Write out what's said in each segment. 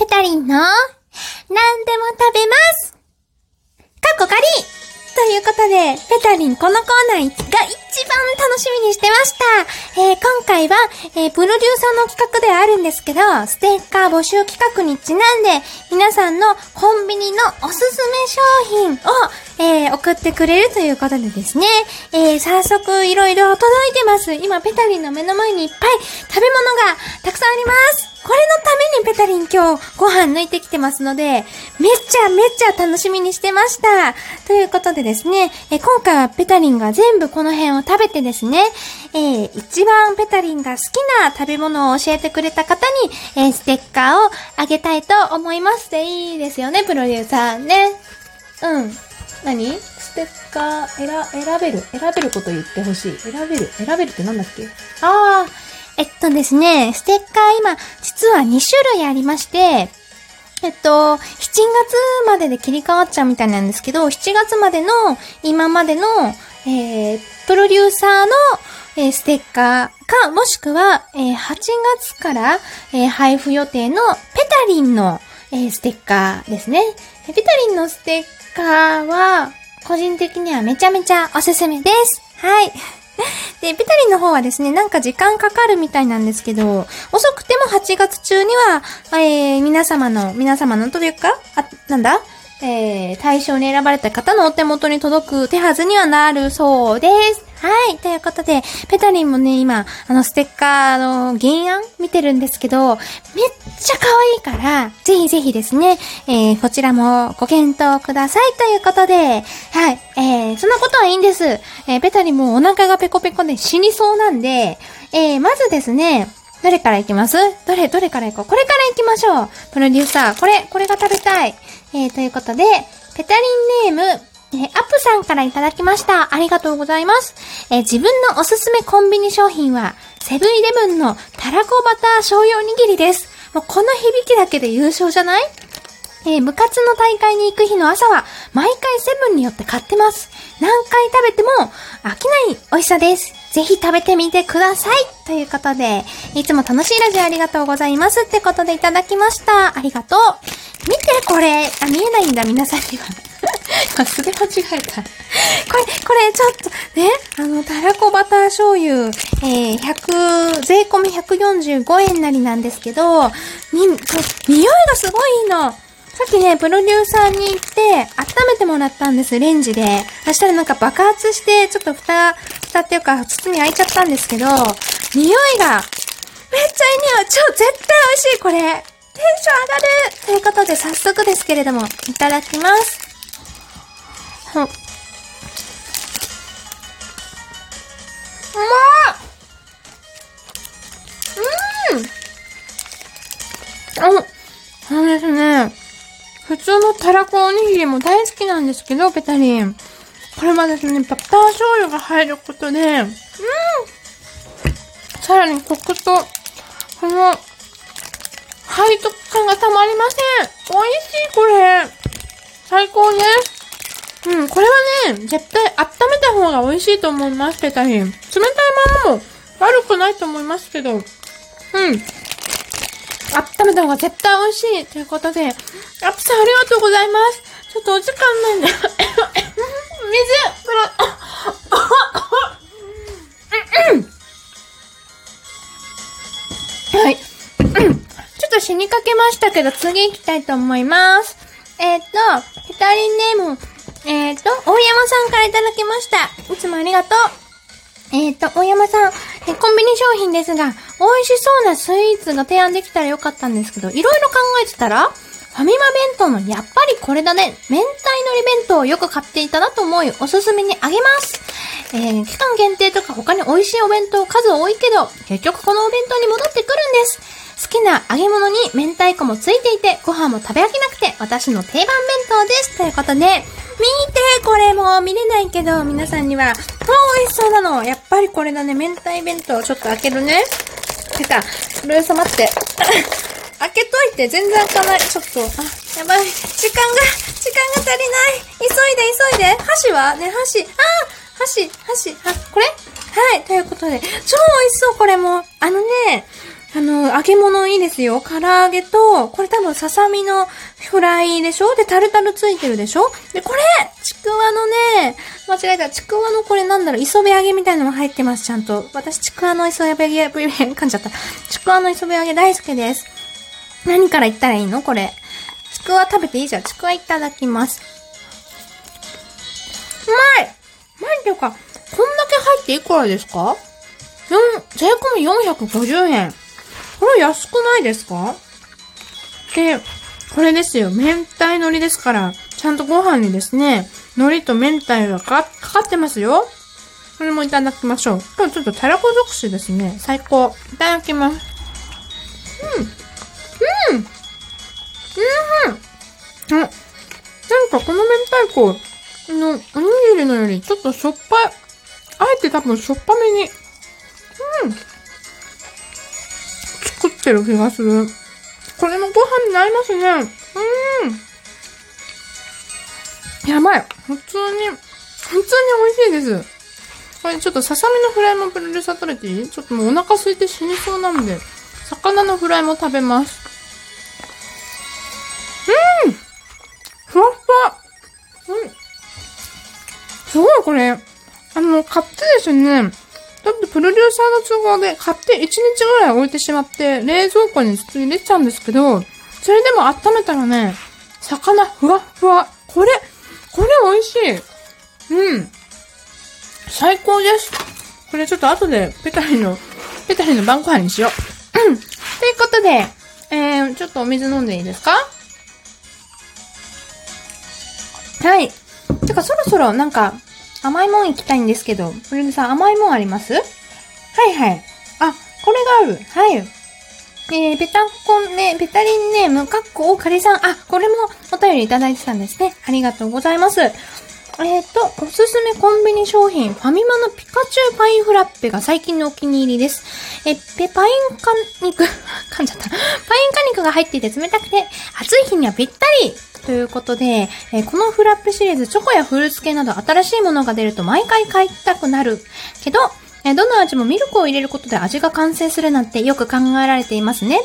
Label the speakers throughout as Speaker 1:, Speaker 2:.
Speaker 1: ペタリンの、何でも食べますかっこかりということで、ペタリンこのコーナーが一番楽しみにしてました。えー、今回は、えー、プロデューサーの企画ではあるんですけど、ステッカー募集企画にちなんで、皆さんのコンビニのおすすめ商品を、えー、送ってくれるということでですね、え、早速いろいろ届いてます。今、ペタリンの目の前にいっぱい食べ物がたくさんあります。これのためにペタリン今日ご飯抜いてきてますので、めっちゃめっちゃ楽しみにしてました。ということでですね、え今回はペタリンが全部この辺を食べてですね、えー、一番ペタリンが好きな食べ物を教えてくれた方に、えー、ステッカーをあげたいと思いますでいいですよね、プロデューサーね。うん。何？ステッカー選、選べる選べること言ってほしい。選べる選べるってなんだっけ？あー、えっとですね、ステッカー今、実は2種類ありまして、えっと、7月までで切り替わっちゃうみたいなんですけど、7月までの、今までの、えー、プロデューサーの、えー、ステッカーか、もしくは、えー、8月から、えー、配布予定のペタリンの、えー、ステッカーですね。ペタリンのステッカーは、個人的にはめちゃめちゃおすすめです。はい。で、ペタリンの方はですね、なんか時間かかるみたいなんですけど、遅くても8月中には、えー、皆様の、皆様のというか、あ、なんだ？えー、対象に選ばれた方のお手元に届く手はずにはなるそうです。はい。ということで、ペタリンもね、今、あの、ステッカーの原案見てるんですけど、めっちゃ可愛いから、ぜひぜひですね、えー、こちらもご検討くださいということで、はい。えー、そんなことはいいんです。えー、ペタリンもお腹がペコペコで死にそうなんで、えー、まずですね、どれから行きます？どれ、どれから行こう？これから行きましょうプロデューサー、これ、これが食べたい。えー、ということで、ペタリンネーム、えー、アップさんからいただきました。ありがとうございます。えー、自分のおすすめコンビニ商品は、セブンイレブンのたらこバター醤油おにぎりです。もうこの響きだけで優勝じゃない？えー、部活の大会に行く日の朝は、毎回セブンによって買ってます。何回食べても飽きない美味しさです。ぜひ食べてみてください。ということで、いつも楽しいラジオありがとうございますってことでいただきました。ありがとう。見て、これ。あ、見えないんだ、皆さんには。今素で間違えた。これ、これ、ちょっと、ね、あの、たらこバター醤油、えー、100、税込み145円なりなんですけど、に、匂いがすごいいいの。さっきね、プロデューサーに行って、温めてもらったんです、レンジで。そしたらなんか爆発して、ちょっと蓋、蓋っていうか、包み開いちゃったんですけど、匂いが、めっちゃいい匂い。超絶対美味しい、これ。テンション上がるということで、早速ですけれども、いただきます。ほん。うまーうんあ、そうですね。普通のたらこおにぎりも大好きなんですけど、ペタリン。これはですね、バター醤油が入ることで、うんさらにコクと、この、背徳感がたまりません。美味しい、これ。最高です。うん、これはね、絶対温めた方が美味しいと思います、ペタリン。冷たいままも悪くないと思いますけど、うん。温めた方が絶対美味しいということで、アップさんありがとうございます。ちょっとお時間ないんで、水、プロ、はい。ちょっと死にかけましたけど、次行きたいと思います。えっ、ー、と、ペタリンネーム、えっ、ー、と、大山さんからいただきました。いつもありがとう。えっ、ー、と、大山さん、えコンビニ商品ですが、美味しそうなスイーツが提案できたらよかったんですけど、いろいろ考えてたら、ファミマ弁当のやっぱりこれだね。明太のり弁当をよく買っていたなと思い、おすすめにあげます。えー、期間限定とか他に美味しいお弁当数多いけど、結局このお弁当に戻ってくるんです。好きな揚げ物に明太子もついていて、ご飯も食べ飽きなくて、私の定番弁当です。ということで、見てこれも見れないけど、皆さんには、超美味しそうなの。やっぱりこれだね。明太弁当ちょっと開けるね。出た。それ様って。開けといて、全然開かない。ちょっと、あ、やばい。時間が、時間が足りない。急いで、急いで。箸は？ね、箸。あ箸、箸。あ、これ？はい。ということで、超美味しそう、これも。あのね、あの、揚げ物いいですよ。唐揚げと、これ多分ささみのフライでしょ？で、タルタルついてるでしょ？で、これちくわのね、間違えた。ちくわのこれなんだろう、磯辺揚げみたいのも入ってます、ちゃんと。私、ちくわの磯辺揚げ、噛んじゃった。ちくわの磯辺揚げ大好きです。何から言ったらいいの？これ。ちくわ食べていいじゃん。ちくわいただきます。うまいなんていうか、こんだけ入っていくらですか？税込み450円。これ安くないですか？で、これですよ。明太海苔ですから、ちゃんとご飯にですね、海苔と明太がかかってますよ。これもいただきましょう。今日ちょっとたらこ尽くしですね。最高。いただきます。うん。うん。うん。うん。なんかこの明太子のおにぎりのよりちょっとしょっぱい。あえて多分しょっぱめに。うん。ってる気がする。これもご飯に合いますね。うん。やばい。普通に、普通に美味しいです。これちょっとささみのフライもプロデューサー取れていい？ちょっともうお腹空いて死にそうなんで、魚のフライも食べます。うんふわふわうんすごいこれ、あの、買ってですね、だってプロデューサーの都合で買って1日ぐらい置いてしまって、冷蔵庫に普通に入れちゃうんですけど、それでも温めたらね、魚ふわふわ。これ、これ美味しい。うん。最高です。これちょっと後でペタリの、ペタリの晩ご飯にしよう。うん。ということで、えー、ちょっとお水飲んでいいですかはい。てかそろそろなんか、甘いもん行きたいんですけど、プリンさん甘いもんあります？はいはい。あ、これがある。はい。えー、ペタコンね、ペタリンネーム、かっこおかりさん。あ、これもお便りいただいてたんですね。ありがとうございます。えっ、ー、と、おすすめコンビニ商品、ファミマのピカチュウパインフラッペが最近のお気に入りです。え、ペ、パインカ肉、噛んじゃった。パインカ肉が入っていて冷たくて、暑い日にはぴったりということで、えこのフラッペシリーズ、チョコやフルーツ系など新しいものが出ると毎回買いたくなる。けど、えどの味もミルクを入れることで味が完成するなんてよく考えられていますね。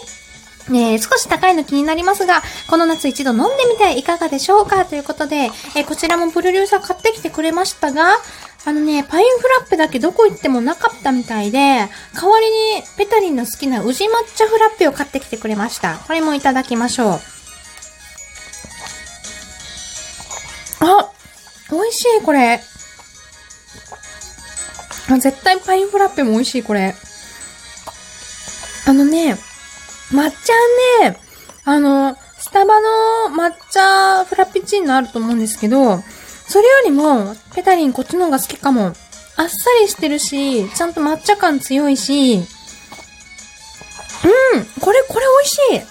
Speaker 1: ね少し高いの気になりますが、この夏一度飲んでみていかがでしょうか？ということで、えこちらもプロデューサー買ってきてくれましたが、あのね、パインフラッペだけどこ行ってもなかったみたいで、代わりにペタリンの好きな宇治抹茶フラッペを買ってきてくれました。これもいただきましょう。あ美味しい、これ。あ、絶対パインフラッペも美味しい、これ。あのね、抹茶ね、あの、スタバの抹茶フラペチーノあると思うんですけど、それよりも、ペタリンこっちの方が好きかも。あっさりしてるし、ちゃんと抹茶感強いし、うん、これ、これ美味しい。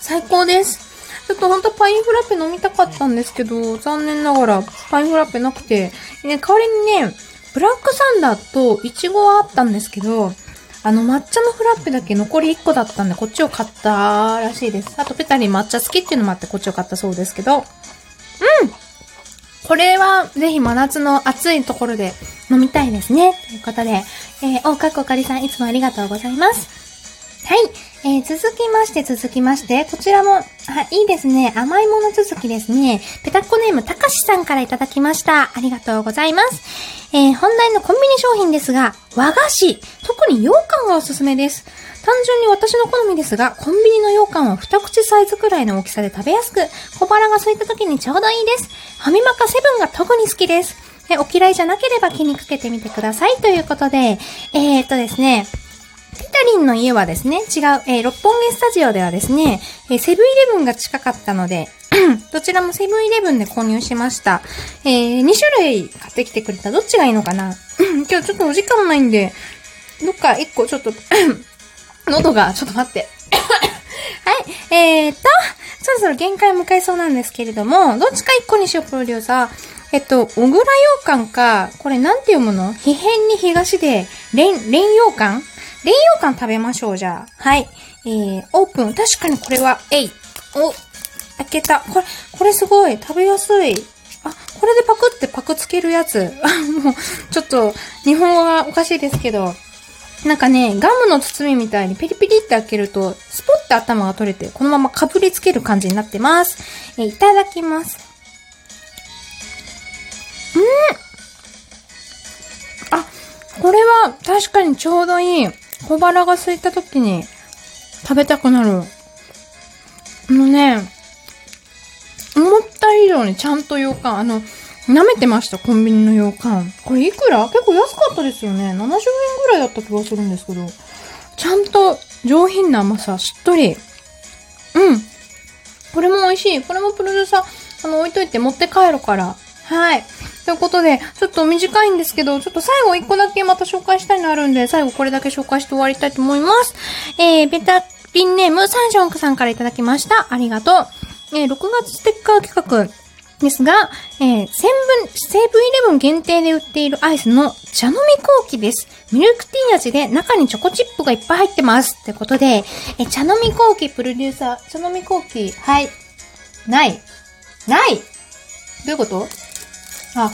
Speaker 1: 最高です。ちょっとほんとパインフラッペ飲みたかったんですけど、残念ながらパインフラッペなくて、ね、代わりにね、ブラックサンダーとイチゴはあったんですけど、あの抹茶のフラッペだけ残り1個だったんで、こっちを買ったらしいです。あとペタリ抹茶好きっていうのもあってこっちを買ったそうですけど、うんこれはぜひ真夏の暑いところで飲みたいですね。ということで、えー、おかっこかりさんいつもありがとうございます。はい。えー、続きまして、続きまして、こちらも、あ、いいですね。甘いもの続きですね。ペタッコネーム、たかしさんからいただきました。ありがとうございます。えー、本題のコンビニ商品ですが、和菓子、特に羊羹がおすすめです。単純に私の好みですが、コンビニの羊羹は二口サイズくらいの大きさで食べやすく、小腹が空いた時にちょうどいいです。ファミマかセブンが特に好きです。え、お嫌いじゃなければ気にかけてみてください。ということで、えー、っとですね、ピタリンの家はですね、違う、えー、六本木スタジオではですね、えー、セブンイレブンが近かったので、どちらもセブンイレブンで購入しました。えー、2種類買ってきてくれた。どっちがいいのかな？今日ちょっとお時間もないんで、どっか1個ちょっと 喉が、ちょっと待って はい、えーと、そろそろ限界を迎えそうなんですけれども、どっちか1個にしよう、プロデューサー。えっと、小倉羊羹か、これなんて読むの？非変に東で、連、連羊羹レイヨーカン食べましょう、じゃあ。はい。えー、オープン。確かにこれは、えい。お、開けた。これ、これすごい。食べやすい。あ、これでパクってパクつけるやつ。もう、ちょっと、日本語がおかしいですけど。なんかね、ガムの包みみたいにピリピリって開けると、スポッて頭が取れて、このままかぶりつける感じになってます。えーいただきます。うんあ、これは確かにちょうどいい。小腹が空いた時に食べたくなる。あのね、思った以上にちゃんと羊羹、あの、舐めてました、コンビニの羊羹。これいくら？結構安かったですよね。70円ぐらいだった気がするんですけど。ちゃんと上品な甘さ、しっとり。うん。これも美味しい。これもプロデューサー、あの、置いといて持って帰るから。はい。ということで、ちょっと短いんですけど、ちょっと最後一個だけまた紹介したいのあるんで、最後これだけ紹介して終わりたいと思います。えー、ベタリンネームサンションクさんからいただきました。ありがとう。えー、6月ステッカー企画ですが、えー、セブン、セブンイレブン限定で売っているアイスの茶飲みコーキです。ミルクティー味で中にチョコチップがいっぱい入ってます。ってことで、えー、茶飲みコーキプロデューサー、茶飲みコーキ、はい。ない。ないどういうこと？あ、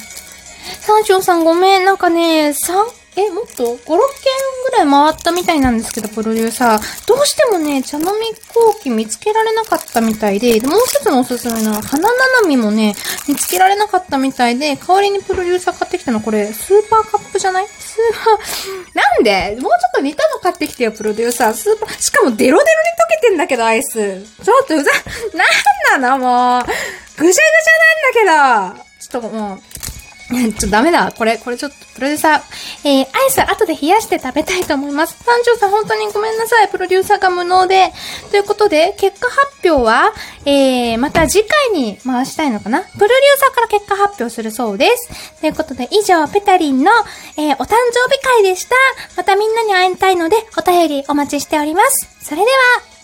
Speaker 1: 三章さんごめん、なんかね、三、え、もっと ?5、6件ぐらい回ったみたいなんですけど、プロデューサー。どうしてもね、茶飲みコーキ見つけられなかったみたいで、でもう一つのおすすめの花ななみもね、見つけられなかったみたいで、代わりにプロデューサー買ってきたのこれ、スーパーカップじゃない？スーパー、なんで？もうちょっと似たの買ってきてよ、プロデューサー。スーパー、しかもデロデロに溶けてんだけど、アイス。ちょっとうざ、なんなのもう。ぐちゃぐちゃなんだけど。ちょっともう、ちょっとダメだ。これ、これちょっと、プロデューサー。えー、アイス後で冷やして食べたいと思います。三条さん、本当にごめんなさい。プロデューサーが無能で。ということで、結果発表は、えー、また次回に回したいのかなプロデューサーから結果発表するそうです。ということで、以上、ペタリンの、えー、お誕生日会でした。またみんなに会いたいので、お便りお待ちしております。それでは、